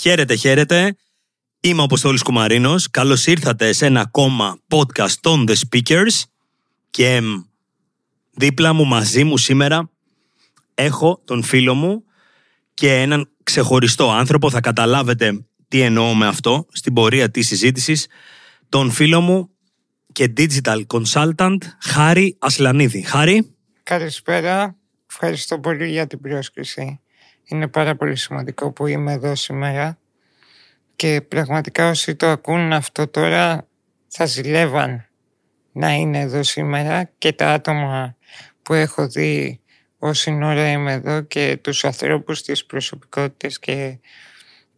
Χαίρετε, χαίρετε. Είμαι ο Αποστόλης Κουμαρίνος. Καλώς ήρθατε σε ένα ακόμα podcast on the speakers και δίπλα μου, μαζί μου σήμερα, έχω τον φίλο μου και έναν ξεχωριστό άνθρωπο. Θα καταλάβετε τι εννοώ με αυτό στην πορεία της συζήτησης. Τον φίλο μου και digital consultant Χάρη Ασλανίδη. Χάρη. Καλησπέρα. Ευχαριστώ πολύ για την πρόσκληση. Είναι πάρα πολύ σημαντικό που είμαι εδώ σήμερα και πραγματικά όσοι το ακούν αυτό τώρα θα ζηλεύαν να είναι εδώ σήμερα και τα άτομα που έχω δει όση ώρα είμαι εδώ και τους ανθρώπους, τις προσωπικότητες και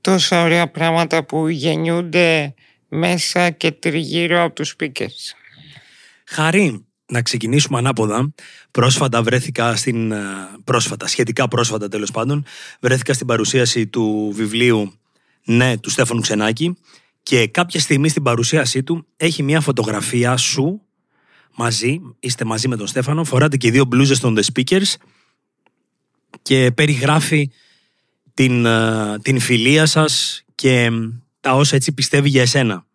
τόσα ωραία πράγματα που γεννιούνται μέσα και τριγύρω από τους speakers. Χαρή, να ξεκινήσουμε ανάποδα. Πρόσφατα βρέθηκα στην. Ε, πρόσφατα, σχετικά πρόσφατα τέλος πάντων, βρέθηκα στην παρουσίαση του βιβλίου Ναι του Στέφανου Ξενάκη και κάποια στιγμή στην παρουσίασή του έχει μια φωτογραφία σου μαζί, είστε μαζί με τον Στέφανο, φοράτε και δύο μπλούζες των The Speakers και περιγράφει την, ε, την φιλία σας και τα όσα έτσι πιστεύει για εσένα.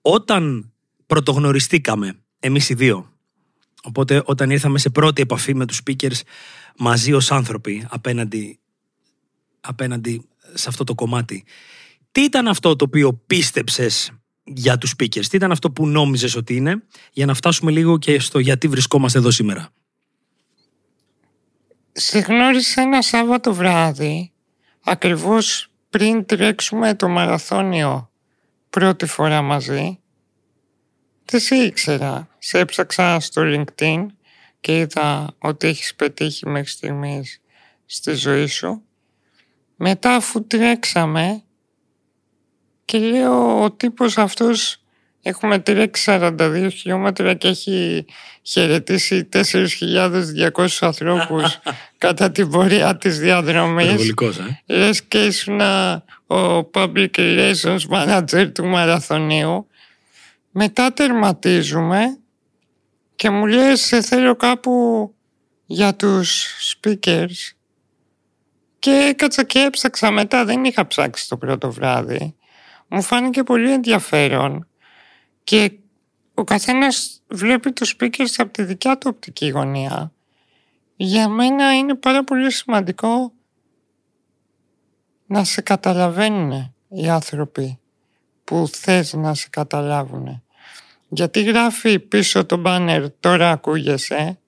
Όταν πρωτογνωριστήκαμε εμείς οι δύο. Οπότε όταν ήρθαμε σε πρώτη επαφή με τους speakers μαζί ως άνθρωποι απέναντι, απέναντι σε αυτό το κομμάτι. Τι ήταν αυτό το οποίο πίστεψες για τους speakers, τι ήταν αυτό που νόμιζες ότι είναι, για να φτάσουμε λίγο και στο γιατί βρισκόμαστε εδώ σήμερα. Σε γνώρισα ένα Σάββατο βράδυ, ακριβώς πριν τρέξουμε το μαραθώνιο πρώτη φορά μαζί δεν σε ήξερα; Σε έψαξα στο LinkedIn και είδα ότι έχεις πετύχει μέχρι στιγμής στη ζωή σου. Μετά αφού τρέξαμε και λέω ο τύπος αυτός έχουμε τρέξει 42 χιλιόμετρα και έχει χαιρετήσει 4.200 ανθρώπους κατά την πορεία της διαδρομής. ε; Λες και ήσουν ο Public Relations Manager του Μαραθωνίου μετά τερματίζουμε και μου λέει σε θέλω κάπου για τους speakers και έκατσα και έψαξα μετά, δεν είχα ψάξει το πρώτο βράδυ. Μου φάνηκε πολύ ενδιαφέρον και ο καθένας βλέπει τους speakers από τη δικιά του οπτική γωνία. Για μένα είναι πάρα πολύ σημαντικό να σε καταλαβαίνουν οι άνθρωποι που θες να σε καταλάβουν. Γιατί γράφει πίσω το μπάνερ τώρα ακούγεσαι,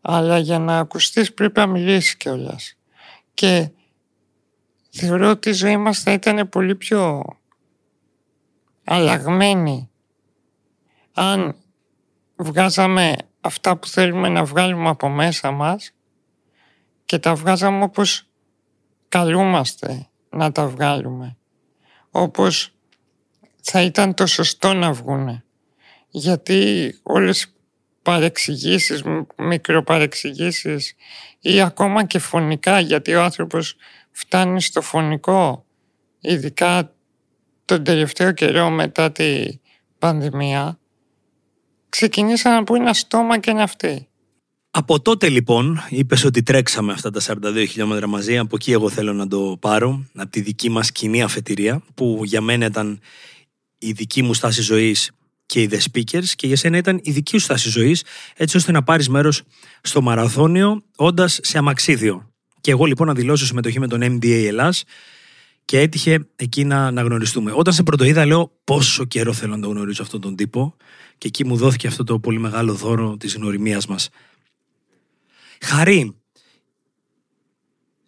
αλλά για να ακουστείς πρέπει να μιλήσεις κιόλας. Και θεωρώ ότι η ζωή μας θα ήταν πολύ πιο αλλαγμένη αν βγάζαμε αυτά που θέλουμε να βγάλουμε από μέσα μας και τα βγάζαμε όπως καλούμαστε να τα βγάλουμε όπως θα ήταν το σωστό να βγουν. Γιατί όλες οι παρεξηγήσεις, μικροπαρεξηγήσεις ή ακόμα και φωνικά, γιατί ο άνθρωπος φτάνει στο φωνικό, ειδικά τον τελευταίο καιρό μετά τη πανδημία, ξεκινήσαν να πούνε ένα στόμα και ένα αυτή. Από τότε λοιπόν είπες ότι τρέξαμε αυτά τα 42 χιλιόμετρα μαζί. Από εκεί εγώ θέλω να το πάρω, από τη δική μας κοινή αφετηρία, που για μένα ήταν η δική μου στάση ζωής και οι The Speakers, και για σένα ήταν η δική σου στάση ζωής, έτσι ώστε να πάρεις μέρος στο μαραθώνιο, όντας σε αμαξίδιο. Και εγώ λοιπόν να δηλώσω συμμετοχή με τον MDA Ελλάς και έτυχε εκεί να, να γνωριστούμε. Όταν σε πρωτοείδα, λέω πόσο καιρό θέλω να τον γνωρίζω αυτόν τον τύπο, και εκεί μου δόθηκε αυτό το πολύ μεγάλο δώρο της γνωριμίας μας. Χαρή,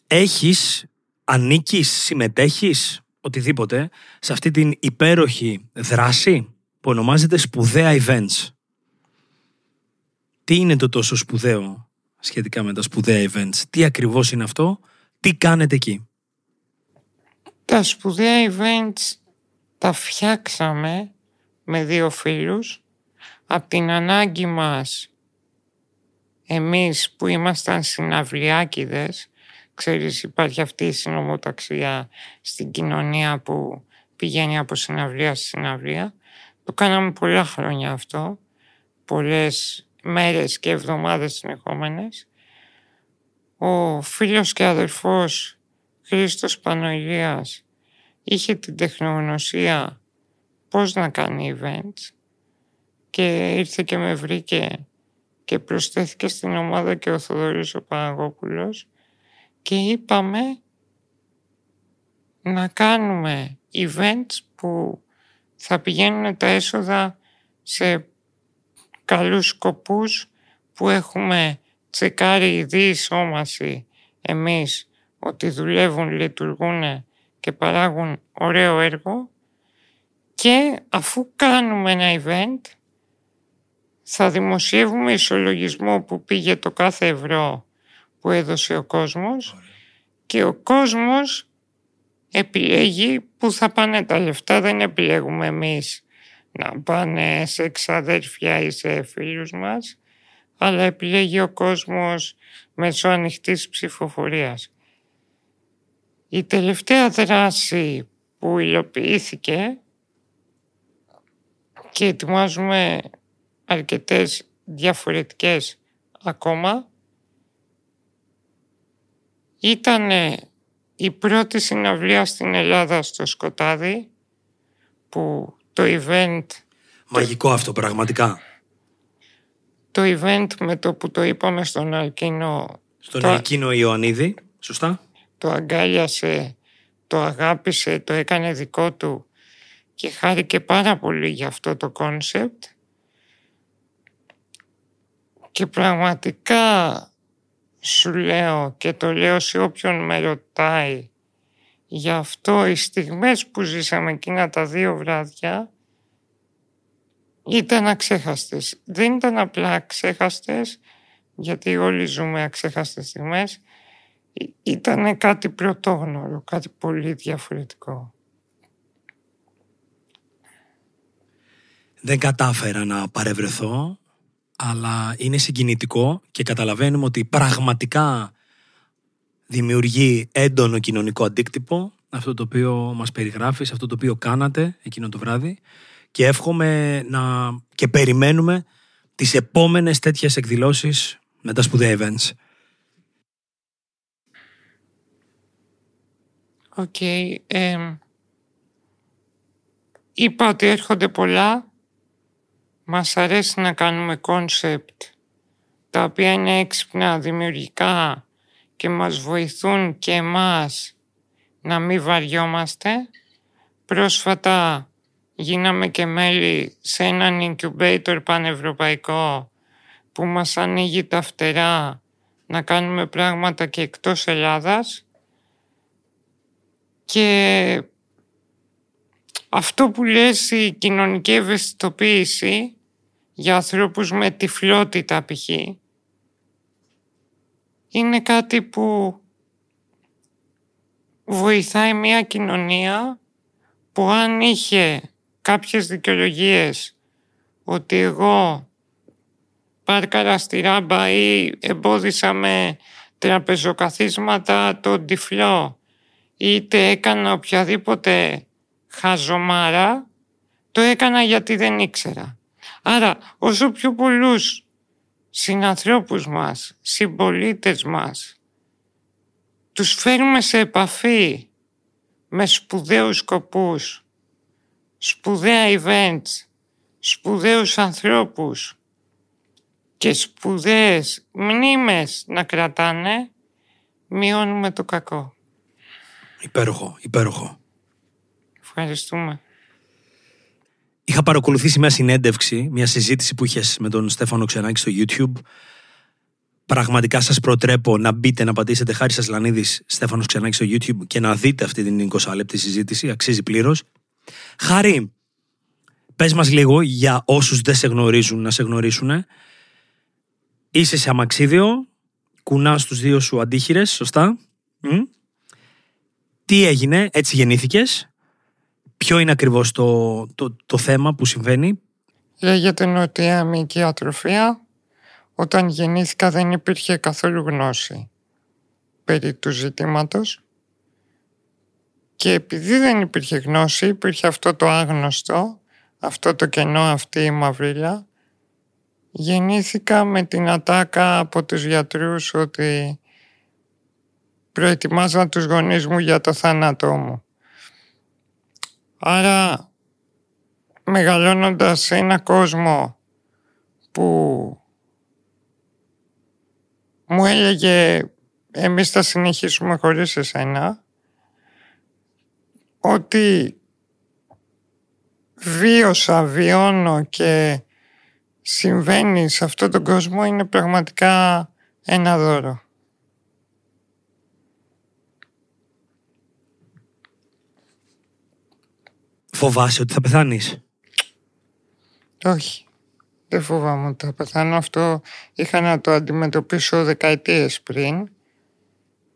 έχεις, ανήκεις, συμμετέχεις, οτιδήποτε, σε αυτή την υπέροχη δράση που ονομάζεται σπουδαία events. Τι είναι το τόσο σπουδαίο σχετικά με τα σπουδαία events, τι ακριβώς είναι αυτό, τι κάνετε εκεί; Τα σπουδαία events τα φτιάξαμε με δύο φίλους από την ανάγκη μας εμείς που ήμασταν συναυλιάκιδες, ξέρεις υπάρχει αυτή η συνομοταξία στην κοινωνία που πηγαίνει από συναυλία σε συναυλία. Το κάναμε πολλά χρόνια αυτό, πολλές μέρες και εβδομάδες συνεχόμενες. Ο φίλος και αδερφός Χρήστος Πανοηλίας είχε την τεχνογνωσία πώς να κάνει events και ήρθε και με βρήκε και προσθέθηκε στην ομάδα και ο Θοδωρής ο Παναγόπουλος και είπαμε να κάνουμε events που θα πηγαίνουν τα έσοδα σε καλούς σκοπούς που έχουμε τσεκάρει η διεισόμαση εμείς ότι δουλεύουν, λειτουργούν και παράγουν ωραίο έργο. Και αφού κάνουμε ένα event θα δημοσιεύουμε ισολογισμό που πήγε το κάθε ευρώ που έδωσε ο κόσμος και ο κόσμος επιλέγει που θα πάνε τα λεφτά, δεν επιλέγουμε εμείς να πάνε σε εξαδέρφια ή σε φίλους μας, αλλά επιλέγει ο κόσμος μέσω ανοιχτής ψηφοφορίας. Η τελευταία δράση που υλοποιήθηκε και ετοιμάζουμε αρκετές διαφορετικές ακόμα ήταν η πρώτη συναυλία στην Ελλάδα στο Σκοτάδι που το event... Μαγικό αυτό πραγματικά. Το event με το που το είπαμε στον Αλκίνο... Στον το... Αλκίνο Ιωαννίδη, σωστά; Το αγκάλιασε, το αγάπησε, το έκανε δικό του και χάρηκε πάρα πολύ για αυτό το concept. Και πραγματικά σου λέω και το λέω σε όποιον με ρωτάει γι' αυτό οι στιγμές που ζήσαμε εκείνα τα δύο βράδια ήταν αξέχαστες. Δεν ήταν απλά αξέχαστες γιατί όλοι ζούμε αξέχαστες στιγμές. Ήταν κάτι πρωτόγνωρο, κάτι πολύ διαφορετικό. Δεν κατάφερα να παρευρεθώ αλλά είναι συγκινητικό και καταλαβαίνουμε ότι πραγματικά δημιουργεί έντονο κοινωνικό αντίκτυπο αυτό το οποίο μας περιγράφεις, αυτό το οποίο κάνατε εκείνο το βράδυ και εύχομαι να και περιμένουμε τις επόμενες τέτοιες εκδηλώσεις με τα σπουδαία events. OK. είπα ότι έρχονται πολλά μας αρέσει να κάνουμε concept τα οποία είναι έξυπνα, δημιουργικά και μας βοηθούν και εμάς να μην βαριόμαστε. Πρόσφατα γίναμε και μέλη σε έναν incubator πανευρωπαϊκό που μας ανοίγει τα φτερά να κάνουμε πράγματα και εκτός Ελλάδας και αυτό που λες η κοινωνική ευαισθητοποίηση για ανθρώπους με τυφλότητα π.χ. είναι κάτι που βοηθάει μια κοινωνία που αν είχε κάποιες δικαιολογίες ότι εγώ πάρκαρα στη ράμπα ή εμπόδισα με τραπεζοκαθίσματα τον τυφλό είτε έκανα οποιαδήποτε χαζομάρα, το έκανα γιατί δεν ήξερα. Άρα όσο πιο πολλούς συνανθρώπους μας, συμπολίτες μας, τους φέρουμε σε επαφή με σπουδαίους σκοπούς, σπουδαία events, σπουδαίους ανθρώπους και σπουδαίες μνήμες να κρατάνε, μειώνουμε το κακό. Υπέροχο, υπέροχο. Ευχαριστούμε. Είχα παρακολουθήσει μια συνέντευξη, μια συζήτηση που είχες με τον Στέφανο Ξενάκη στο YouTube. Πραγματικά σας προτρέπω να μπείτε να πατήσετε χάρη σα Λανίδη Στέφανος Ξενάκης στο YouTube και να δείτε αυτή την 20 λεπτή συζήτηση. Αξίζει πλήρως. Χάρη, πες μας λίγο για όσους δεν σε γνωρίζουν να σε γνωρίσουν. Είσαι σε αμαξίδιο, κουνάς τους δύο σου αντίχειρες, σωστά. Τι έγινε, έτσι γεννήθηκες Ποιο είναι ακριβώς το, το, το θέμα που συμβαίνει; Λέγεται νοτιά μυϊκή ατροφία. Όταν γεννήθηκα δεν υπήρχε καθόλου γνώση περί του ζητήματος και επειδή δεν υπήρχε γνώση υπήρχε αυτό το άγνωστο, αυτό το κενό, αυτή η μαυρίλα γεννήθηκα με την ατάκα από τους γιατρούς ότι προετοιμάζα τους γονείς μου για το θάνατό μου. Άρα μεγαλώνοντας σε ένα κόσμο που μου έλεγε εμείς θα συνεχίσουμε χωρίς εσένα ότι βίωσα, βιώνω και συμβαίνει σε αυτόν τον κόσμο είναι πραγματικά ένα δώρο. Φοβάσαι ότι θα πεθάνεις; Όχι. Δεν φοβάμαι ότι θα πεθάνω. Αυτό είχα να το αντιμετωπίσω δεκαετίες πριν.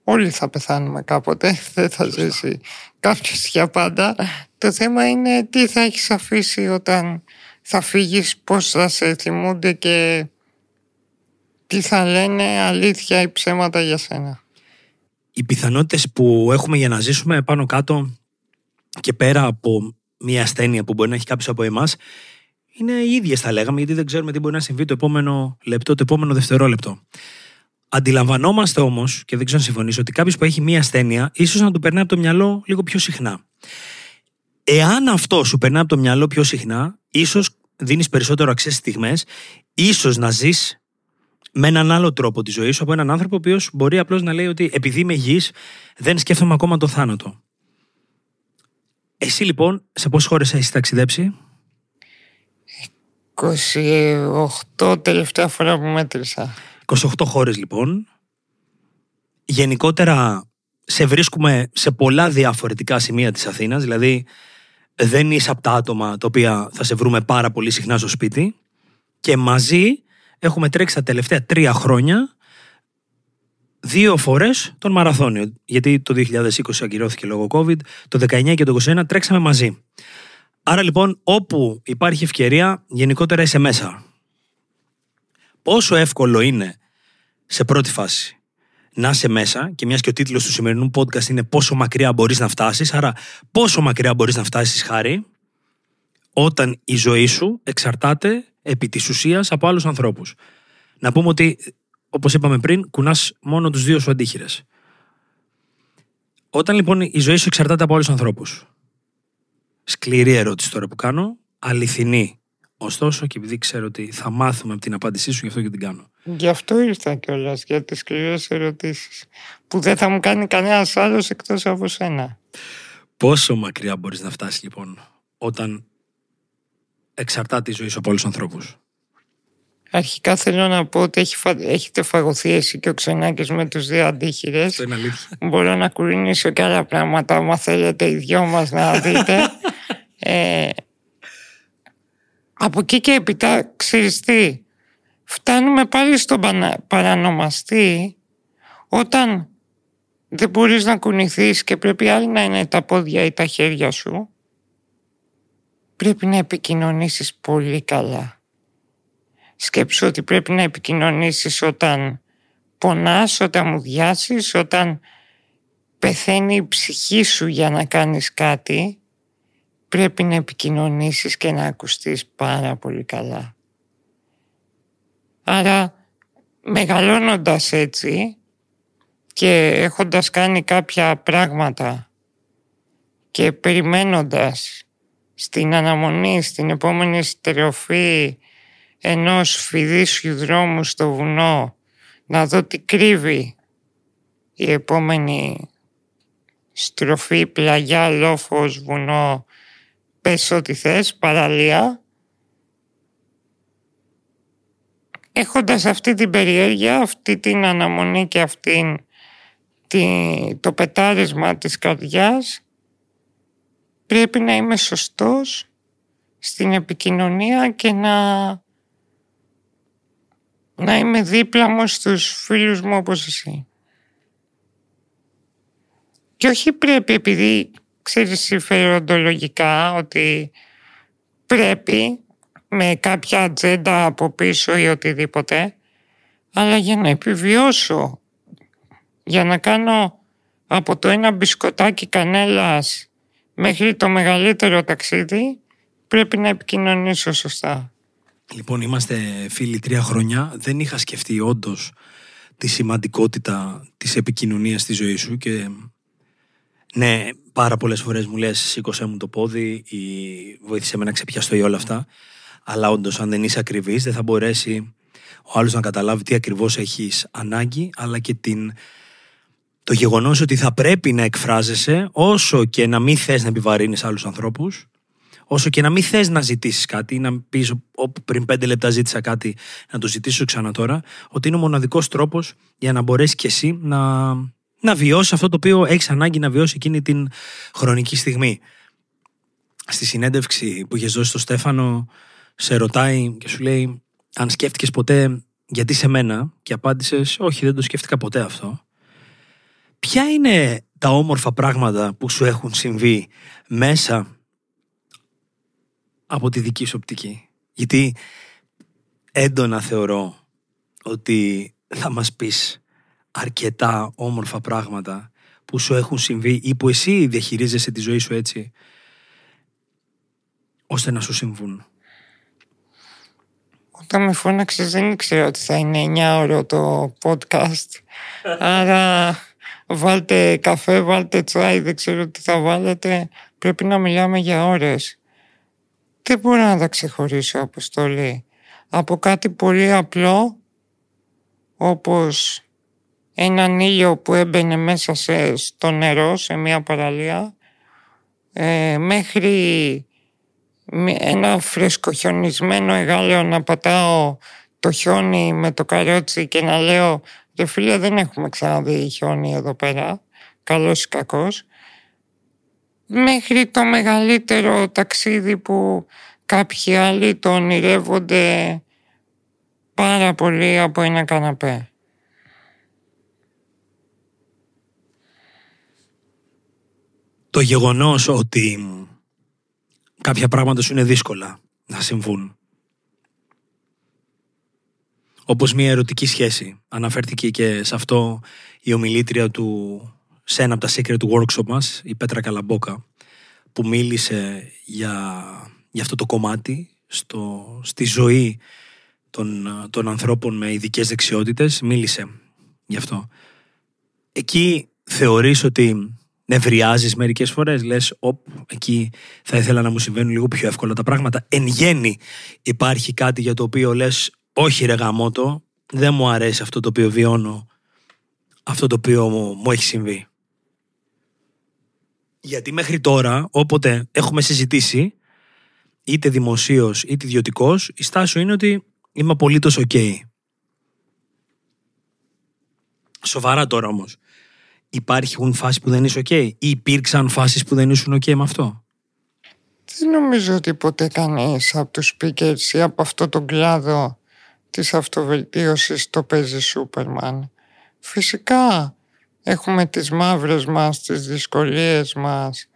Όλοι θα πεθάνουμε κάποτε. Δεν θα ζήσει κάποιος για πάντα. Το θέμα είναι τι θα έχεις αφήσει όταν θα φύγεις, πώς θα σε θυμούνται και τι θα λένε αλήθεια ή ψέματα για σένα. Οι πιθανότητες που έχουμε για να ζήσουμε πάνω κάτω και πέρα από μια ασθένεια που μπορεί να έχει κάποιος από εμάς είναι οι ίδιες, θα λέγαμε, γιατί δεν ξέρουμε τι μπορεί να συμβεί το επόμενο λεπτό, το επόμενο δευτερόλεπτο. Αντιλαμβανόμαστε όμως, και δεν ξέρω αν συμφωνήσω, ότι κάποιος που έχει μία ασθένεια, ίσως να του περνάει από το μυαλό λίγο πιο συχνά. Εάν αυτός σου περνάει από το μυαλό πιο συχνά, ίσως δίνεις περισσότερο αξία στις στιγμές, ίσως να ζεις με έναν άλλο τρόπο της ζωής σου από έναν άνθρωπο ο οποίος μπορεί απλώς να λέει ότι επειδή είμαι υγιής, δεν σκέφτομαι ακόμα το θάνατο. Εσύ λοιπόν, σε πόσες χώρες έχεις ταξιδέψει, 28 τελευταία φορά που μέτρησα. 28 χώρες λοιπόν. Γενικότερα σε βρίσκουμε σε πολλά διαφορετικά σημεία της Αθήνας, δηλαδή δεν είσαι από τα άτομα τα οποία θα σε βρούμε πάρα πολύ συχνά στο σπίτι και μαζί έχουμε τρέξει τα τελευταία τρία χρόνια δύο φορές τον μαραθώνιο. Γιατί το 2020 ακυρώθηκε λόγω COVID, το 19 και το 21 τρέξαμε μαζί. Άρα λοιπόν όπου υπάρχει ευκαιρία γενικότερα είσαι μέσα. Πόσο εύκολο είναι σε πρώτη φάση να είσαι μέσα και μιας και ο τίτλος του σημερινού podcast είναι πόσο μακριά μπορείς να φτάσεις άρα πόσο μακριά μπορείς να φτάσεις χάρη όταν η ζωή σου εξαρτάται επί της ουσίας από άλλους ανθρώπους. Να πούμε ότι όπως είπαμε πριν κουνάς μόνο τους δύο σου αντίχειρες. Όταν λοιπόν η ζωή σου εξαρτάται από άλλους ανθρώπους Σκληρή ερώτηση τώρα που κάνω. Αληθινή. Ωστόσο, και επειδή ξέρω ότι θα μάθουμε από την απάντησή σου, γι' αυτό και την κάνω. Γι' αυτό ήρθα κιόλας, για τις σκληρές ερωτήσεις. Που δεν θα μου κάνει κανένας άλλος εκτός από σένα. Πόσο μακριά μπορείς να φτάσεις, λοιπόν, όταν εξαρτάται η ζωή σου από άλλους ανθρώπους; Αρχικά θέλω να πω ότι έχει έχετε φαγωθεί εσύ και ο Ξενάκης με τους δύο αντίχειρες. Αυτό είναι αλήθεια. Μπορώ να κουρινήσω και άλλα πράγματα, άμα θέλετε οι δυο μας να δείτε. ε, από εκεί και έπειτα, ξέρεις τι, φτάνουμε πάλι στον παρανομαστή όταν δεν μπορείς να κουνηθείς και πρέπει άλλοι να είναι τα πόδια ή τα χέρια σου. Πρέπει να επικοινωνήσεις πολύ καλά σκέψου ότι πρέπει να επικοινωνήσεις όταν πονάς, όταν μου διάσεις, όταν πεθαίνει η ψυχή σου για να κάνεις κάτι, πρέπει να επικοινωνήσεις και να ακουστείς πάρα πολύ καλά. Άρα μεγαλώνοντας έτσι και έχοντας κάνει κάποια πράγματα και περιμένοντας στην αναμονή, στην επόμενη στερεοφή ενός φιδίσιου δρόμου στο βουνό να δω τι κρύβει η επόμενη στροφή, πλαγιά, λόφος, βουνό, πες ό,τι θες, παραλία. Έχοντας αυτή την περιέργεια, αυτή την αναμονή και αυτή το πετάρισμα της καρδιάς, πρέπει να είμαι σωστός στην επικοινωνία και να να είμαι δίπλα μου στους φίλους μου όπως εσύ. Και όχι πρέπει επειδή ξέρεις συμφεροντολογικά ότι πρέπει με κάποια ατζέντα από πίσω ή οτιδήποτε αλλά για να επιβιώσω για να κάνω από το ένα μπισκοτάκι κανέλας μέχρι το μεγαλύτερο ταξίδι πρέπει να επικοινωνήσω σωστά. Λοιπόν, είμαστε φίλοι τρία χρόνια. Δεν είχα σκεφτεί όντως τη σημαντικότητα της επικοινωνίας στη ζωή σου και ναι, πάρα πολλές φορές μου λες σήκωσέ μου το πόδι ή βοήθησε με να ξεπιαστώ ή όλα αυτά αλλά όντως, αν δεν είσαι ακριβής δεν θα μπορέσει ο άλλος να καταλάβει τι ακριβώς έχεις ανάγκη αλλά και την το γεγονός ότι θα πρέπει να εκφράζεσαι όσο και να μην θες να επιβαρύνεις άλλους ανθρώπους όσο και να μην θες να ζητήσεις κάτι ή να πεις όπου πριν πέντε λεπτά ζήτησα κάτι να το ζητήσω ξανά τώρα ότι είναι ο μοναδικός τρόπος για να μπορέσεις και εσύ να, να βιώσεις αυτό το οποίο έχεις ανάγκη να βιώσεις εκείνη την χρονική στιγμή. Στη συνέντευξη που είχες δώσει στο Στέφανο σε ρωτάει και σου λέει αν σκέφτηκες ποτέ γιατί σε μένα; Και απάντησες όχι δεν το σκέφτηκα ποτέ αυτό ποια είναι τα όμορφα πράγματα που σου έχουν συμβεί μέσα από τη δική σου οπτική. Γιατί έντονα θεωρώ ότι θα μας πεις αρκετά όμορφα πράγματα που σου έχουν συμβεί ή που εσύ διαχειρίζεσαι τη ζωή σου έτσι ώστε να σου συμβούν. Όταν με φώναξες δεν ήξερα ότι θα είναι 9 ώρο το podcast. Άρα βάλτε καφέ, βάλτε τσάι, δεν ξέρω τι θα βάλετε. Πρέπει να μιλάμε για ώρες. Δεν μπορώ να τα ξεχωρίσω, Αποστολή; Από κάτι πολύ απλό, όπως έναν ήλιο που έμπαινε μέσα σε, στο νερό, σε μια παραλία, ε, μέχρι ένα φρεσκοχιονισμένο εγάλαιο να πατάω το χιόνι με το καρότσι και να λέω Ρε φίλε δεν έχουμε ξαναδεί χιόνι εδώ πέρα, καλός ή κακός. Μέχρι το μεγαλύτερο ταξίδι που κάποιοι άλλοι το ονειρεύονται πάρα πολύ από ένα καναπέ. Το γεγονός ότι κάποια πράγματα σου είναι δύσκολα να συμβούν όπως μια ερωτική σχέση. Αναφέρθηκε και σε αυτό η ομιλήτρια του σε ένα από τα secret του workshop μας, η Πέτρα Καλαμπόκα, που μίλησε για, για αυτό το κομμάτι στο, στη ζωή των, των ανθρώπων με ειδικές δεξιότητες, μίλησε γι' αυτό. Εκεί θεωρείς ότι νευριάζεις μερικές φορές, λες, οπ, εκεί θα ήθελα να μου συμβαίνουν λίγο πιο εύκολα τα πράγματα. Εν γέννη υπάρχει κάτι για το οποίο λες, όχι ρε γαμότο, δεν μου αρέσει αυτό το οποίο βιώνω, αυτό το οποίο μου, μου έχει συμβεί. Γιατί μέχρι τώρα, όποτε έχουμε συζητήσει, είτε δημοσίως είτε ιδιωτικός, η στάση σου είναι ότι είμαι απολύτως OK. Σοβαρά τώρα όμως. Υπάρχουν φάσει που δεν είσαι OK ή υπήρξαν φάσεις που δεν ήσουν OK με αυτό; Δεν νομίζω ότι ποτέ κανείς από τους speakers ή από αυτό τον κλάδο της αυτοβελτίωσης το παίζει Σούπερμαν. Φυσικά έχουμε τις μαύρες μας, τις δυσκολίες μας,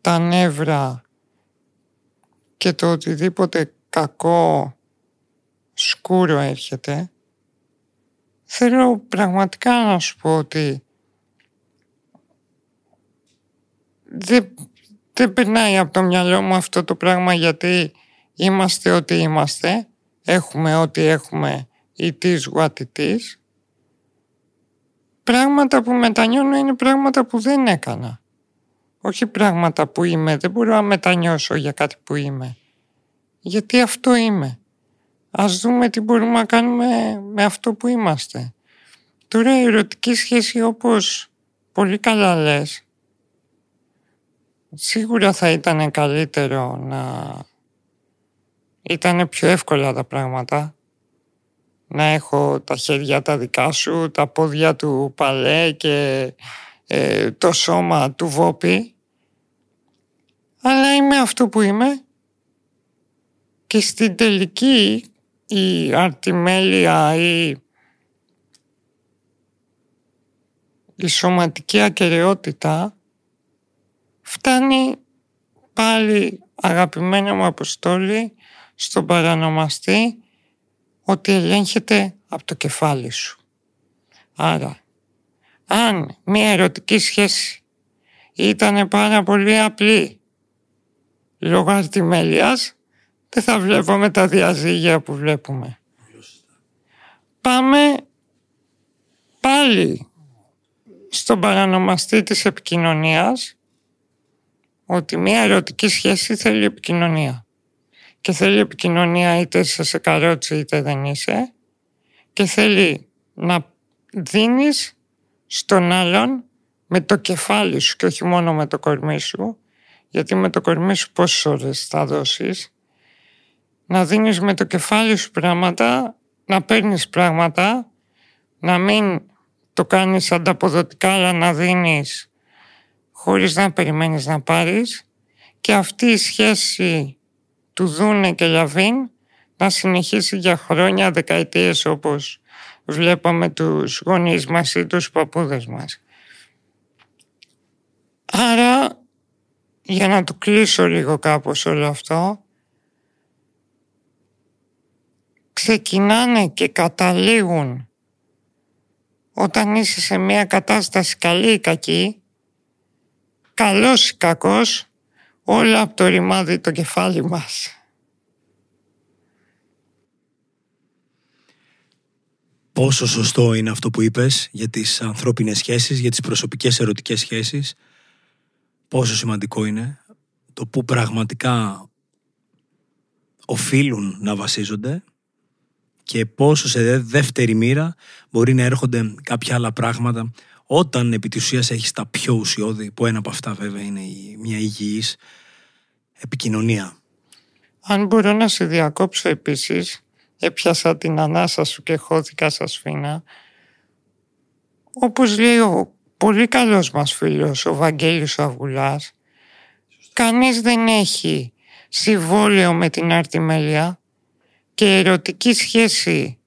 τα νεύρα και το οτιδήποτε κακό σκούρο έρχεται. Θέλω πραγματικά να σου πω ότι δεν, δεν περνάει από το μυαλό μου αυτό το πράγμα γιατί είμαστε ό,τι είμαστε έχουμε ό,τι έχουμε it is what it is. Πράγματα που μετανιώνω είναι πράγματα που δεν έκανα. Όχι πράγματα που είμαι. Δεν μπορώ να μετανιώσω για κάτι που είμαι. Γιατί αυτό είμαι. Ας δούμε τι μπορούμε να κάνουμε με αυτό που είμαστε. Τώρα η ερωτική σχέση όπως πολύ καλά λες, σίγουρα θα ήταν καλύτερο να ήταν πιο εύκολα τα πράγματα. Να έχω τα χέρια τα δικά σου, τα πόδια του παλέ και ε, το σώμα του βόπι. Αλλά είμαι αυτό που είμαι και στην τελική η αρτιμέλεια ή η σωματική ακαιρεότητα φτάνει πάλι αγαπημένα μου αποστόλη στον παρανομαστή ότι ελέγχεται από το κεφάλι σου. Άρα, αν μια ερωτική σχέση ήταν πάρα πολύ απλή λόγω αρτιμέλειας, δεν θα βλέπουμε τα διαζύγια που βλέπουμε. Πάμε πάλι στον παρανομαστή της επικοινωνίας ότι μια ερωτική σχέση θέλει επικοινωνία. Και θέλει επικοινωνία είτε είσαι σε καρότσι είτε δεν είσαι. Και θέλει να δίνεις στον άλλον με το κεφάλι σου και όχι μόνο με το κορμί σου. Γιατί με το κορμί σου πόσες ώρες θα δώσεις. Να δίνεις με το κεφάλι σου πράγματα να παίρνεις πράγματα να μην το κάνεις ανταποδοτικά αλλά να δίνεις χωρίς να περιμένεις να πάρεις. Και αυτή η σχέση του Δούνε και Λαβίν να συνεχίσει για χρόνια, δεκαετίες όπως βλέπαμε τους γονείς μας ή τους παππούδες μας. Άρα, για να το κλείσω λίγο κάπως όλο αυτό, ξεκινάνε και καταλήγουν όταν είσαι σε μια κατάσταση καλή ή κακή, καλός ή κακός, όλα από το ρημάδι το κεφάλι μας. Πόσο σωστό είναι αυτό που είπες για τις ανθρώπινες σχέσεις, για τις προσωπικές ερωτικές σχέσεις. Πόσο σημαντικό είναι το που πραγματικά οφείλουν να βασίζονται και πόσο σε δεύτερη μοίρα μπορεί να έρχονται κάποια άλλα πράγματα όταν επί της ουσίας έχεις τα πιο ουσιώδη, που ένα από αυτά βέβαια είναι μια υγιής επικοινωνία. Αν μπορώ να σε διακόψω επίσης, έπιασα την ανάσα σου και χώθηκα σαν σφίνα. Όπως λέει ο πολύ καλός μας φίλος, ο Βαγγέλης ο Αυγουλάς, κανείς δεν έχει συμβόλαιο με την αρτιμέλεια και ερωτική σχέση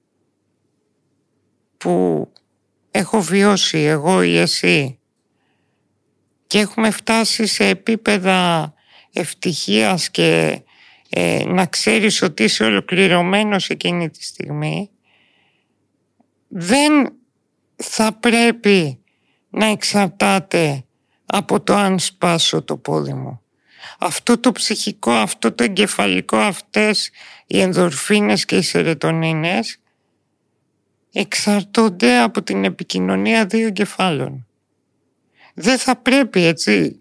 που έχω βιώσει εγώ ή εσύ και έχουμε φτάσει σε επίπεδα ευτυχίας και ε, να ξέρεις ότι είσαι ολοκληρωμένος εκείνη τη στιγμή δεν θα πρέπει να εξαρτάται από το αν σπάσω το πόδι μου. Αυτό το ψυχικό, αυτό το εγκεφαλικό, αυτές οι ενδορφίνες και οι σερετονίνες εξαρτώνται από την επικοινωνία δύο κεφάλων. Δεν θα πρέπει έτσι.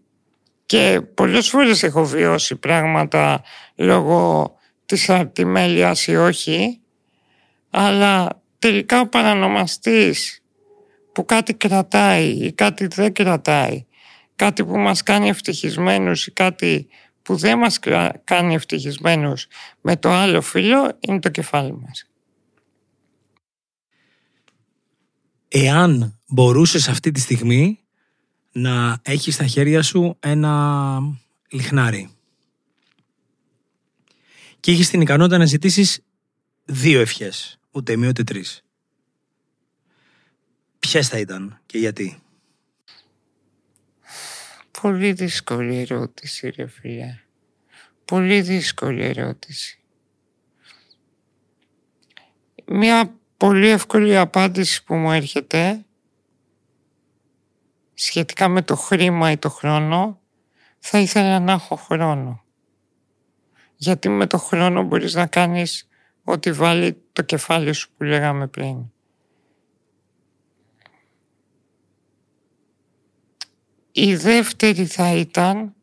Και πολλές φορές έχω βιώσει πράγματα λόγω της αρτιμέλειας ή όχι, αλλά τελικά ο παρανομαστής που κάτι κρατάει ή κάτι δεν κρατάει, κάτι που μας κάνει ευτυχισμένους ή κάτι που δεν μας κάνει ευτυχισμένους με το άλλο φίλο είναι το κεφάλι μας. Εάν μπορούσες αυτή τη στιγμή να έχεις στα χέρια σου ένα λιχνάρι και έχεις την ικανότητα να ζητήσεις δύο ευχές, ούτε μία ούτε τρεις. Ποιες θα ήταν και γιατί; Πολύ δύσκολη ερώτηση ρε φίλε. Πολύ δύσκολη ερώτηση. Μια πολύ εύκολη απάντηση που μου έρχεται σχετικά με το χρήμα ή το χρόνο θα ήθελα να έχω χρόνο. Γιατί με το χρόνο μπορείς να κάνεις ό,τι βάλει το κεφάλι σου που λέγαμε πριν. Η δεύτερη θα ήταν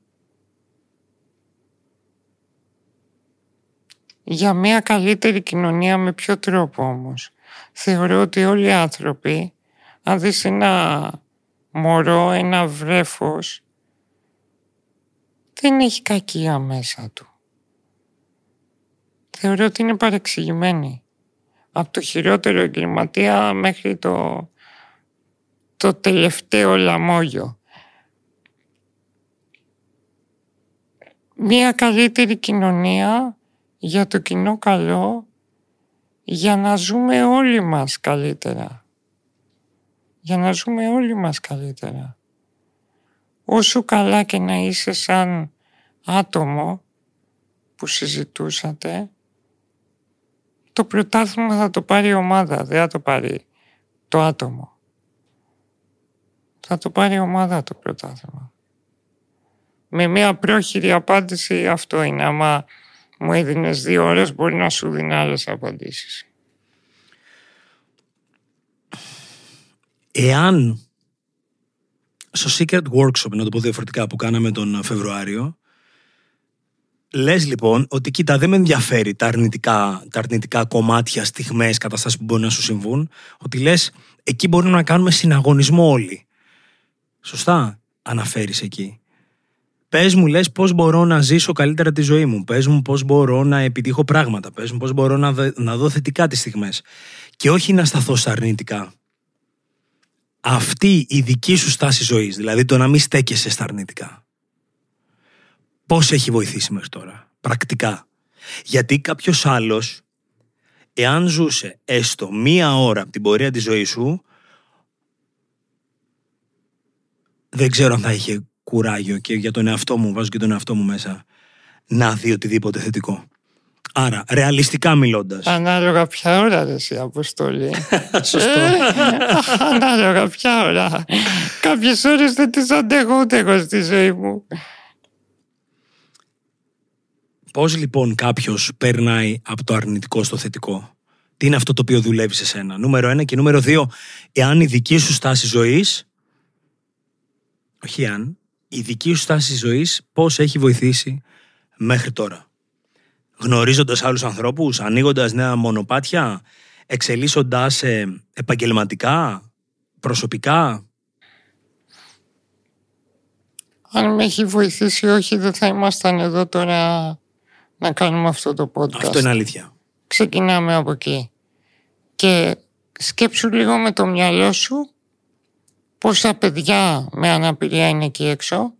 για μια καλύτερη κοινωνία με ποιο τρόπο όμως. Θεωρώ ότι όλοι οι άνθρωποι, αν δεις ένα μωρό, ένα βρέφος, δεν έχει κακία μέσα του. Θεωρώ ότι είναι παρεξηγημένη. Από το χειρότερο εγκληματία μέχρι το, το τελευταίο λαμόγιο. Μία καλύτερη κοινωνία για το κοινό καλό για να ζούμε όλοι μας καλύτερα. Για να ζούμε όλοι μας καλύτερα. Όσο καλά και να είσαι σαν άτομο που συζητούσατε, το πρωτάθλημα θα το πάρει η ομάδα, δεν θα το πάρει το άτομο. Θα το πάρει η ομάδα το πρωτάθλημα. Με μια πρόχειρη απάντηση αυτό είναι. Άμα μου έδινες δύο ώρες μπορεί να σου δίνει άλλες απαντήσεις. Εάν στο Secret Workshop, να το πω διαφορετικά, που κάναμε τον Φεβρουάριο, λες λοιπόν ότι κοίτα δεν με ενδιαφέρει τα αρνητικά, τα αρνητικά κομμάτια, στιγμές, καταστάσεις που μπορεί να σου συμβούν, ότι λες εκεί μπορούμε να κάνουμε συναγωνισμό όλοι. Σωστά αναφέρεις εκεί. Πες μου, λες, πώς μπορώ να ζήσω καλύτερα τη ζωή μου. Πες μου, πώς μπορώ να επιτύχω πράγματα. Πες μου, πώς μπορώ να, να δω θετικά τις στιγμές. Και όχι να σταθώ στα αρνητικά. Αυτή η δική σου στάση ζωής, δηλαδή το να μην στέκεσαι στα αρνητικά. Πώς έχει βοηθήσει μέχρι τώρα, πρακτικά; Γιατί κάποιος άλλος, εάν ζούσε έστω μία ώρα από την πορεία της ζωής σου, δεν ξέρω αν θα είχε κουράγιο και για τον εαυτό μου, βάζω και τον εαυτό μου μέσα, να δει οτιδήποτε θετικό. Άρα, ρεαλιστικά μιλώντας. Ανάλογα ποια ώρα δεν η Αποστολή. Σωστό. Ε, ανάλογα ποια ώρα. Κάποιες ώρες δεν τις αντέχω ούτε εγώ στη ζωή μου. Πώς λοιπόν κάποιος περνάει από το αρνητικό στο θετικό, Τι είναι αυτό το οποίο δουλεύει σε σένα, Νούμερο ένα και νούμερο δύο, εάν η δική σου στάση ζωής. Όχι αν, η δική σου στάση ζωής πώς έχει βοηθήσει μέχρι τώρα; Γνωρίζοντας άλλους ανθρώπους, ανοίγοντας νέα μονοπάτια, εξελίσσοντας επαγγελματικά, προσωπικά; Αν με έχει βοηθήσει όχι δεν θα ήμασταν εδώ τώρα να κάνουμε αυτό το podcast. Αυτό είναι αλήθεια. Ξεκινάμε από εκεί. Και σκέψου λίγο με το μυαλό σου πόσα παιδιά με αναπηρία είναι εκεί έξω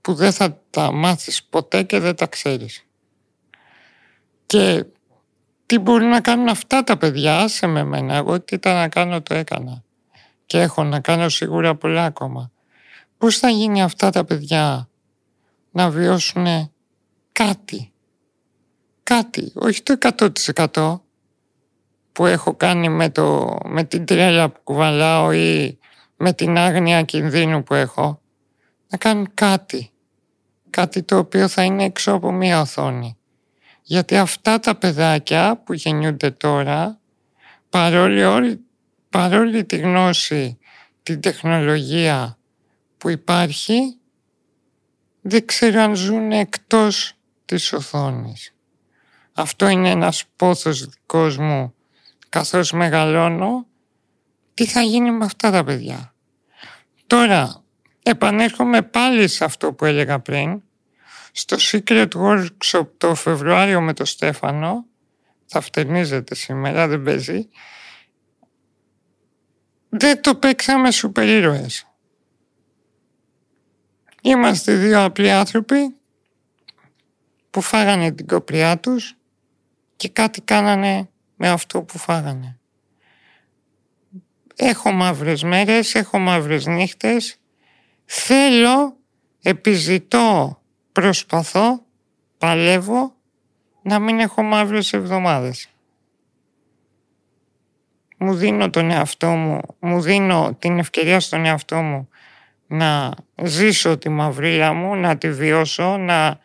που δεν θα τα μάθεις ποτέ και δεν τα ξέρεις. Και τι μπορεί να κάνουν αυτά τα παιδιά, άσε με εμένα, εγώ τι ήταν να κάνω το έκανα. Και έχω να κάνω σίγουρα πολλά ακόμα. Πώς θα γίνει αυτά τα παιδιά να βιώσουν κάτι; Κάτι, όχι το 100% που έχω κάνει με, το, με την τρέλα που κουβαλάω ή με την άγνοια κινδύνου που έχω, να κάνουν κάτι. Κάτι το οποίο θα είναι έξω από μία οθόνη. Γιατί αυτά τα παιδάκια που γεννιούνται τώρα, παρόλη, όλη, παρόλη τη γνώση, την τεχνολογία που υπάρχει, δεν ξέρω αν ζουν εκτός της οθόνης. Αυτό είναι ένας πόθος δικός μου καθώς μεγαλώνω τι θα γίνει με αυτά τα παιδιά; Τώρα, επανέρχομαι πάλι σε αυτό που έλεγα πριν. Στο Secret Workshop το Φεβρουάριο με τον Στέφανο, θα φτερνίζεται σήμερα, δεν παίζει, δεν το παίξαμε σούπερ ήρωες. Είμαστε δύο απλοί άνθρωποι που φάγανε την κοπριά τους και κάτι κάνανε με αυτό που φάγανε. Έχω μαύρες μέρες, έχω μαύρες νύχτες. Θέλω, επιζητώ, προσπαθώ, παλεύω να μην έχω μαύρες εβδομάδες. Μου δίνω τον εαυτό μου, μου δίνω την ευκαιρία στον εαυτό μου να ζήσω τη μαυρίλα μου, να τη βιώσω, να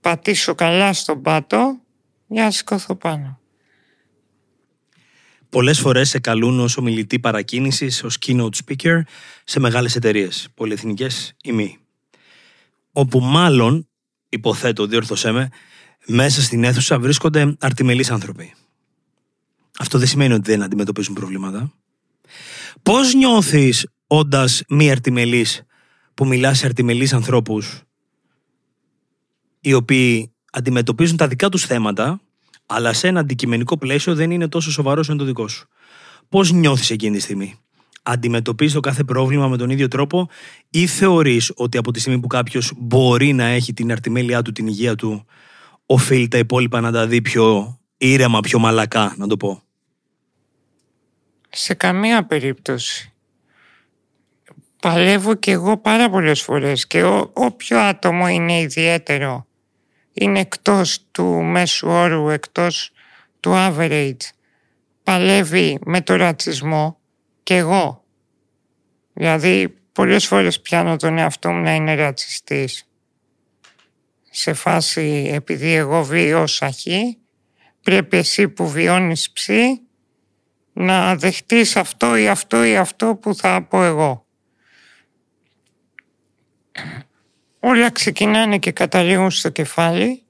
πατήσω καλά στον πάτο για να σηκωθώ πάνω. Πολλές φορές σε καλούν ως ομιλητή παρακίνησης, ως keynote speaker σε μεγάλες εταιρείες, πολυεθνικές ή μη. Όπου μάλλον, υποθέτω, διόρθωσέ με, μέσα στην αίθουσα βρίσκονται αρτιμελείς άνθρωποι. Αυτό δεν σημαίνει ότι δεν αντιμετωπίζουν προβλήματα. Πώς νιώθεις όντας μη αρτιμελή που μιλάς σε αρτιμελείς ανθρώπους οι οποίοι αντιμετωπίζουν τα δικά τους θέματα αλλά σε ένα αντικειμενικό πλαίσιο δεν είναι τόσο σοβαρός όσο είναι το δικό σου. Πώς νιώθεις εκείνη τη στιγμή, Αντιμετωπίζεις το κάθε πρόβλημα με τον ίδιο τρόπο, ή θεωρείς ότι από τη στιγμή που κάποιος μπορεί να έχει την αρτιμέλειά του, την υγεία του, οφείλει τα υπόλοιπα να τα δει πιο ήρεμα, πιο μαλακά, να το πω; Σε καμία περίπτωση. Παλεύω και εγώ πάρα πολλές φορές και όποιο άτομο είναι ιδιαίτερο είναι εκτός του μέσου όρου, εκτός του average, παλεύει με το ρατσισμό και εγώ. Δηλαδή, πολλές φορές πιάνω τον εαυτό μου να είναι ρατσιστής. Σε φάση, επειδή εγώ βιώσα χ, πρέπει εσύ που βιώνεις ψ, να δεχτείς αυτό ή αυτό ή αυτό που θα πω εγώ. Όλα ξεκινάνε και καταλήγουν στο κεφάλι,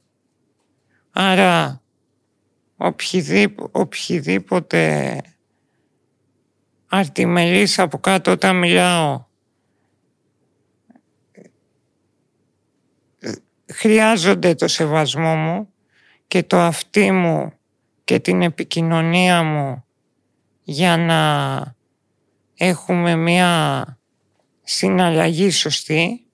άρα οποιοδήποτε, οποιοδήποτε αρτιμελής από κάτω όταν μιλάω χρειάζονται το σεβασμό μου και το αυτί μου και την επικοινωνία μου για να έχουμε μια συναλλαγή σωστή.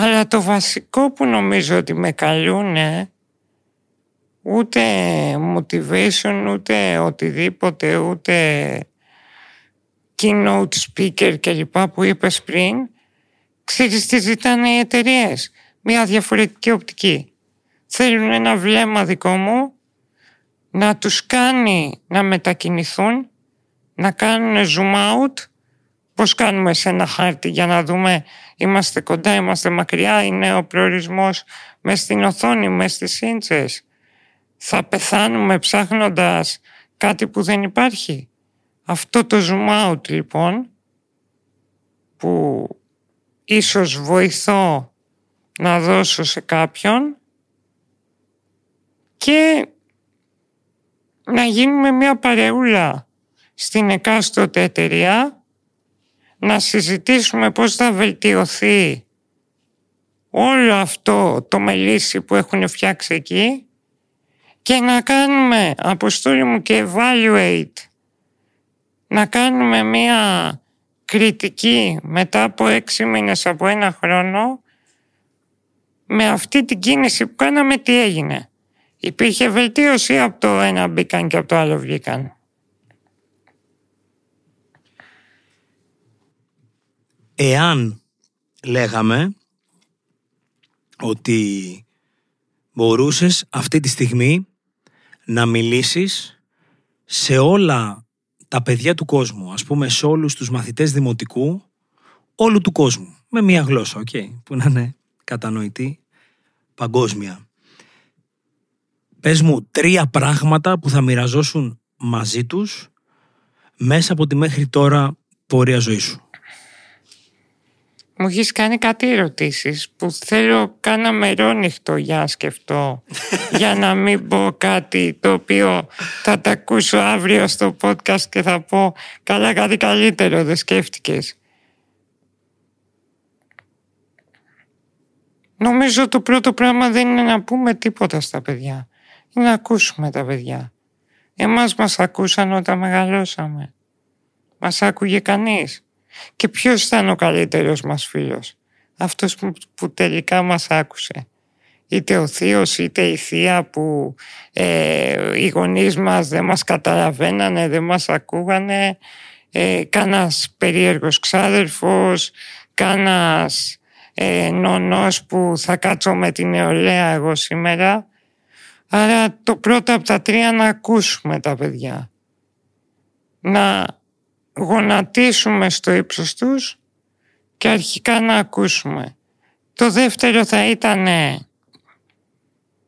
Αλλά το βασικό που νομίζω ότι με καλούνε ούτε motivation, ούτε οτιδήποτε, ούτε keynote speaker κλπ. που είπες πριν, ξέρεις τι ζητάνε οι εταιρείες; Μια διαφορετική οπτική. Θέλουν ένα βλέμμα δικό μου να τους κάνει να μετακινηθούν, να κάνουν zoom out, πώς κάνουμε σε ένα χάρτη για να δούμε είμαστε κοντά, είμαστε μακριά, είναι ο προορισμός μες στην οθόνη, μες στις σύντσες. Θα πεθάνουμε ψάχνοντας κάτι που δεν υπάρχει. Αυτό το zoom out λοιπόν που ίσως βοηθώ να δώσω σε κάποιον και να γίνουμε μια παρεούλα στην εκάστοτε εταιρεία, να συζητήσουμε πώς θα βελτιωθεί όλο αυτό το μελίσι που έχουν φτιάξει εκεί και να κάνουμε, αποστόλη μου και evaluate, να κάνουμε μια κριτική μετά από έξι μήνες από ένα χρόνο με αυτή την κίνηση που κάναμε τι έγινε. Υπήρχε βελτίωση από το ένα μπήκαν και από το άλλο βγήκαν. Εάν λέγαμε ότι μπορούσες αυτή τη στιγμή να μιλήσεις σε όλα τα παιδιά του κόσμου, ας πούμε σε όλους τους μαθητές δημοτικού όλου του κόσμου, με μία γλώσσα, okay, που να είναι κατανοητή παγκόσμια. Πες μου τρία πράγματα που θα μοιραζόσουν μαζί τους μέσα από τη μέχρι τώρα πορεία ζωής σου. Μου έχεις κάνει κάτι ερωτήσεις που θέλω κάνα μερόνυχτο για να σκεφτώ για να μην πω κάτι το οποίο θα τα ακούσω αύριο στο podcast και θα πω καλά κάτι καλύτερο δεν σκέφτηκες. Νομίζω το πρώτο πράγμα δεν είναι να πούμε τίποτα στα παιδιά να ακούσουμε τα παιδιά. Εμάς μας ακούσαν όταν μεγαλώσαμε. Μας άκουγε κανείς. Και ποιος ήταν ο καλύτερος μας φίλος; Αυτός που, τελικά μας άκουσε. Είτε ο θείος είτε η θεία που ε, οι γονείς μας δεν μας καταλαβαίνανε, δεν μας ακούγανε. Ε, κάνας περίεργος ξάδερφος, κάνας ε, νονός που θα κάτσω με την νεολαία εγώ σήμερα. Άρα το πρώτο από τα τρία να ακούσουμε τα παιδιά. Να γονατίσουμε στο ύψος τους και αρχικά να ακούσουμε. Το δεύτερο θα ήταν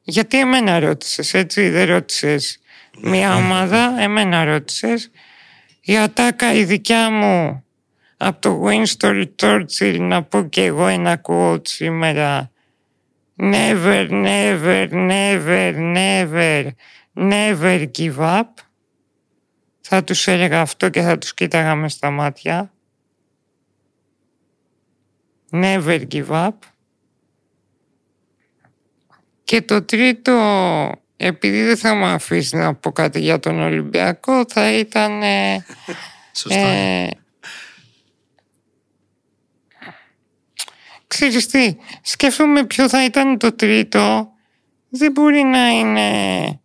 γιατί εμένα ρώτησες έτσι δεν ρώτησες μια ομάδα εμένα ρώτησες η ατάκα η δικιά μου από το Winston Churchill να πω και εγώ ένα quote σήμερα never, never, never, never, never give up. Θα τους έλεγα αυτό και θα τους κοίταγα με στα μάτια. Never give up. Και το τρίτο, επειδή δεν θα μου αφήσεις να πω κάτι για τον Ολυμπιακό, θα ήταν... Σωστά. Ε, Ξέρεις τι, σκέφτομαι ποιο θα ήταν το τρίτο. Δεν μπορεί να είναι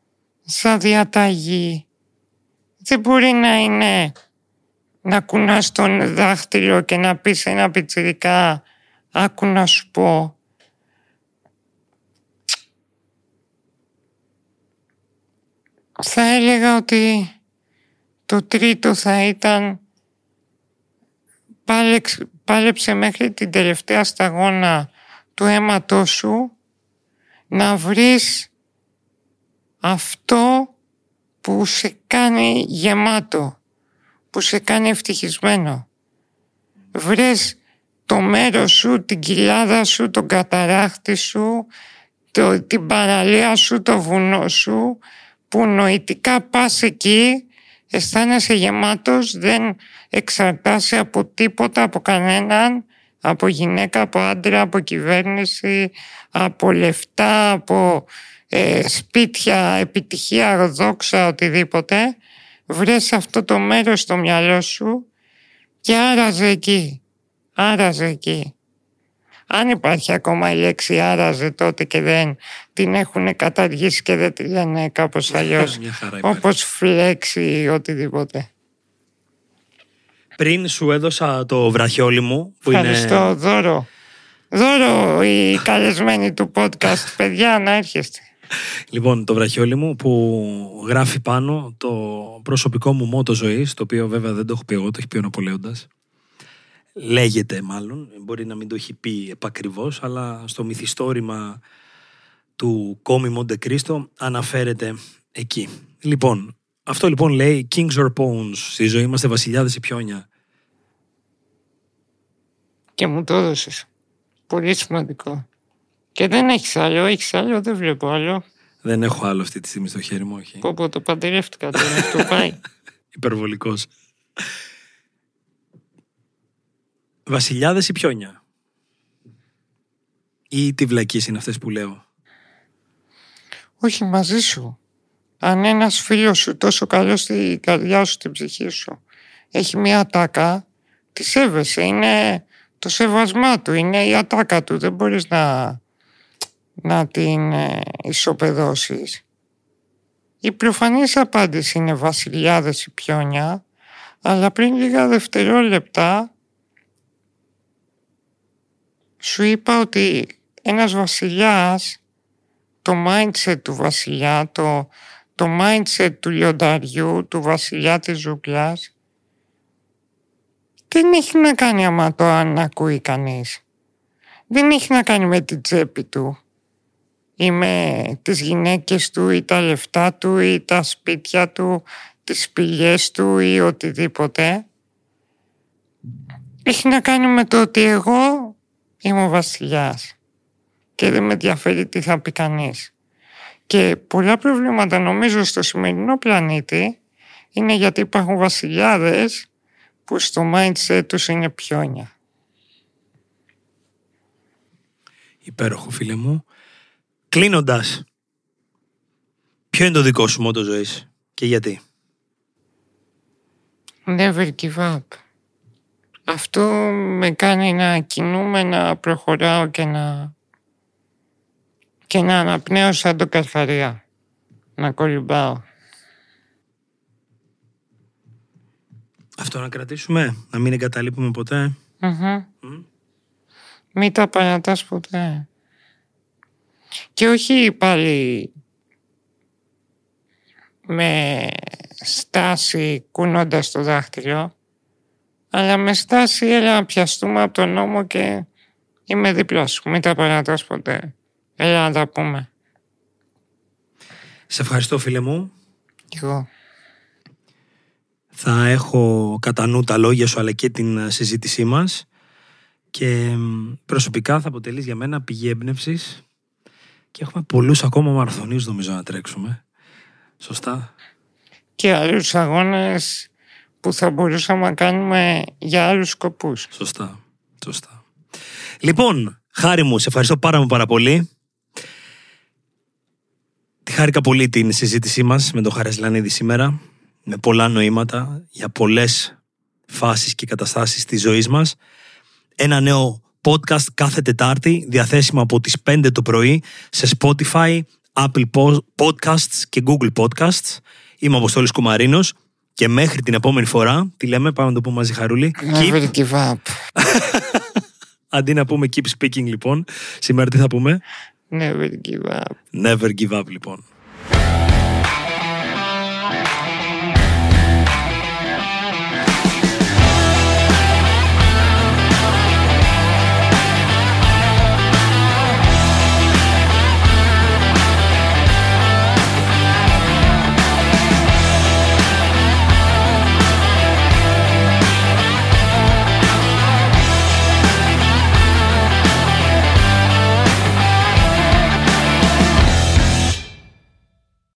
σαν διαταγή. Δεν μπορεί να είναι να κουνάς τον δάχτυλο και να πεις ένα πιτσιρικά άκου να σου πω. Θα έλεγα ότι το τρίτο θα ήταν πάλι πάλεψε μέχρι την τελευταία σταγόνα του αίματός σου να βρεις αυτό που σε κάνει γεμάτο, που σε κάνει ευτυχισμένο. Βρες το μέρος σου, την κοιλάδα σου, τον καταράχτη σου, το, την παραλία σου, το βουνό σου, που νοητικά πας εκεί, αισθάνεσαι γεμάτος, δεν εξαρτάσαι από τίποτα, από κανέναν, από γυναίκα, από άντρα, από κυβέρνηση, από λεφτά, από ε, σπίτια, επιτυχία, δόξα, οτιδήποτε. Βρες αυτό το μέρος στο μυαλό σου και άραζε εκεί. Άραζε εκεί. Αν υπάρχει ακόμα η λέξη άραζε τότε και δεν την έχουν καταργήσει και δεν τη λένε κάπως αλλιώς όπως φλέξη ή οτιδήποτε. Πριν σου έδωσα το βραχιόλι μου που Ευχαριστώ, δώρο. Δώρο οι καλεσμένοι του podcast, παιδιά, να έρχεστε. Λοιπόν, το βραχιόλι μου που γράφει πάνω το προσωπικό μου μότο ζωής, το οποίο βέβαια δεν το έχω πει εγώ, το έχει πει ο Ναπολέοντας λέγεται μάλλον, μπορεί να μην το έχει πει επακριβώς, αλλά στο μυθιστόρημα του Κόμι Μοντε Κρίστο αναφέρεται εκεί. Λοιπόν, αυτό λοιπόν λέει Kings or Pawns, στη ζωή είμαστε βασιλιάδες ή πιόνια. Και μου το έδωσες. Πολύ σημαντικό. Και δεν έχεις άλλο, έχεις άλλο, δεν βλέπω άλλο. Δεν έχω άλλο αυτή τη στιγμή στο χέρι μου, όχι. Πω πω το παντρεύτηκα τώρα, αυτό πάει. Υπερβολικός. Βασιλιάδες ή πιόνια; Ή τι βλακίες είναι αυτές που λέω; Όχι μαζί σου. Αν ένας φίλος σου τόσο καλός στη καρδιά σου, στην ψυχή σου, έχει μια ατάκα, τη σέβεσαι. Είναι το σεβασμά του, είναι η ατάκα του. Δεν μπορείς να, να την ε, ισοπεδώσεις. Η προφανής απάντηση είναι βασιλιάδες ή πιόνια, αλλά πριν λίγα δευτερόλεπτα σου είπα ότι ένας βασιλιάς, το mindset του βασιλιά, το, το mindset του λιονταριού, του βασιλιά της ζούγκλας, δεν έχει να κάνει άμα το αν ακούει κανείς. Δεν έχει να κάνει με την τσέπη του ή με τις γυναίκες του ή τα λεφτά του ή τα σπίτια του, τις σπηλιές του ή οτιδήποτε. Έχει να κάνει με το ότι εγώ Είμαι ο βασιλιάς και δεν με ενδιαφέρει τι θα πει κανείς. Και πολλά προβλήματα νομίζω στο σημερινό πλανήτη είναι γιατί υπάρχουν βασιλιάδες που στο mindset τους είναι πιόνια. Υπέροχο φίλε μου. Κλείνοντας, ποιο είναι το δικό σου μότο ζωής και γιατί; Never give up. Αυτό με κάνει να κινούμε, να προχωράω και να, και να αναπνέω σαν το καρχαρία. Να κολυμπάω. Αυτό να κρατήσουμε, να μην εγκαταλείπουμε ποτέ. Μην τα παρατάς ποτέ. Και όχι πάλι με στάση κουνώντας το δάχτυλο αλλά με στάση έλα να πιαστούμε από τον νόμο και είμαι δίπλα σου. Μην τα παρατάς ποτέ. Έλα να τα πούμε. Σε ευχαριστώ φίλε μου. εγώ. Θα έχω κατά νου τα λόγια σου αλλά και την συζήτησή μας και προσωπικά θα αποτελείς για μένα πηγή έμπνευσης και έχουμε πολλούς ακόμα μαραθωνίους νομίζω να τρέξουμε. Σωστά. Και άλλους αγώνες που θα μπορούσαμε να κάνουμε για άλλους σκοπούς. Σωστά. Σωστά. Λοιπόν, χάρη μου, σε ευχαριστώ πάρα μου πάρα πολύ. Τη χάρηκα πολύ την συζήτησή μας με τον Χαρεσλανίδη σήμερα. Με πολλά νοήματα για πολλές φάσεις και καταστάσεις της ζωής μας. Ένα νέο podcast κάθε Τετάρτη, διαθέσιμο από τις 5 το πρωί σε Spotify, Apple Podcasts και Google Podcasts. Είμαι ο Αποστόλης Κουμαρίνος. Και μέχρι την επόμενη φορά, τι λέμε, πάμε να το πούμε μαζί Χαρούλη. Never give up. Αντί να πούμε keep speaking λοιπόν, σήμερα τι θα πούμε; Never give up. Never give up λοιπόν.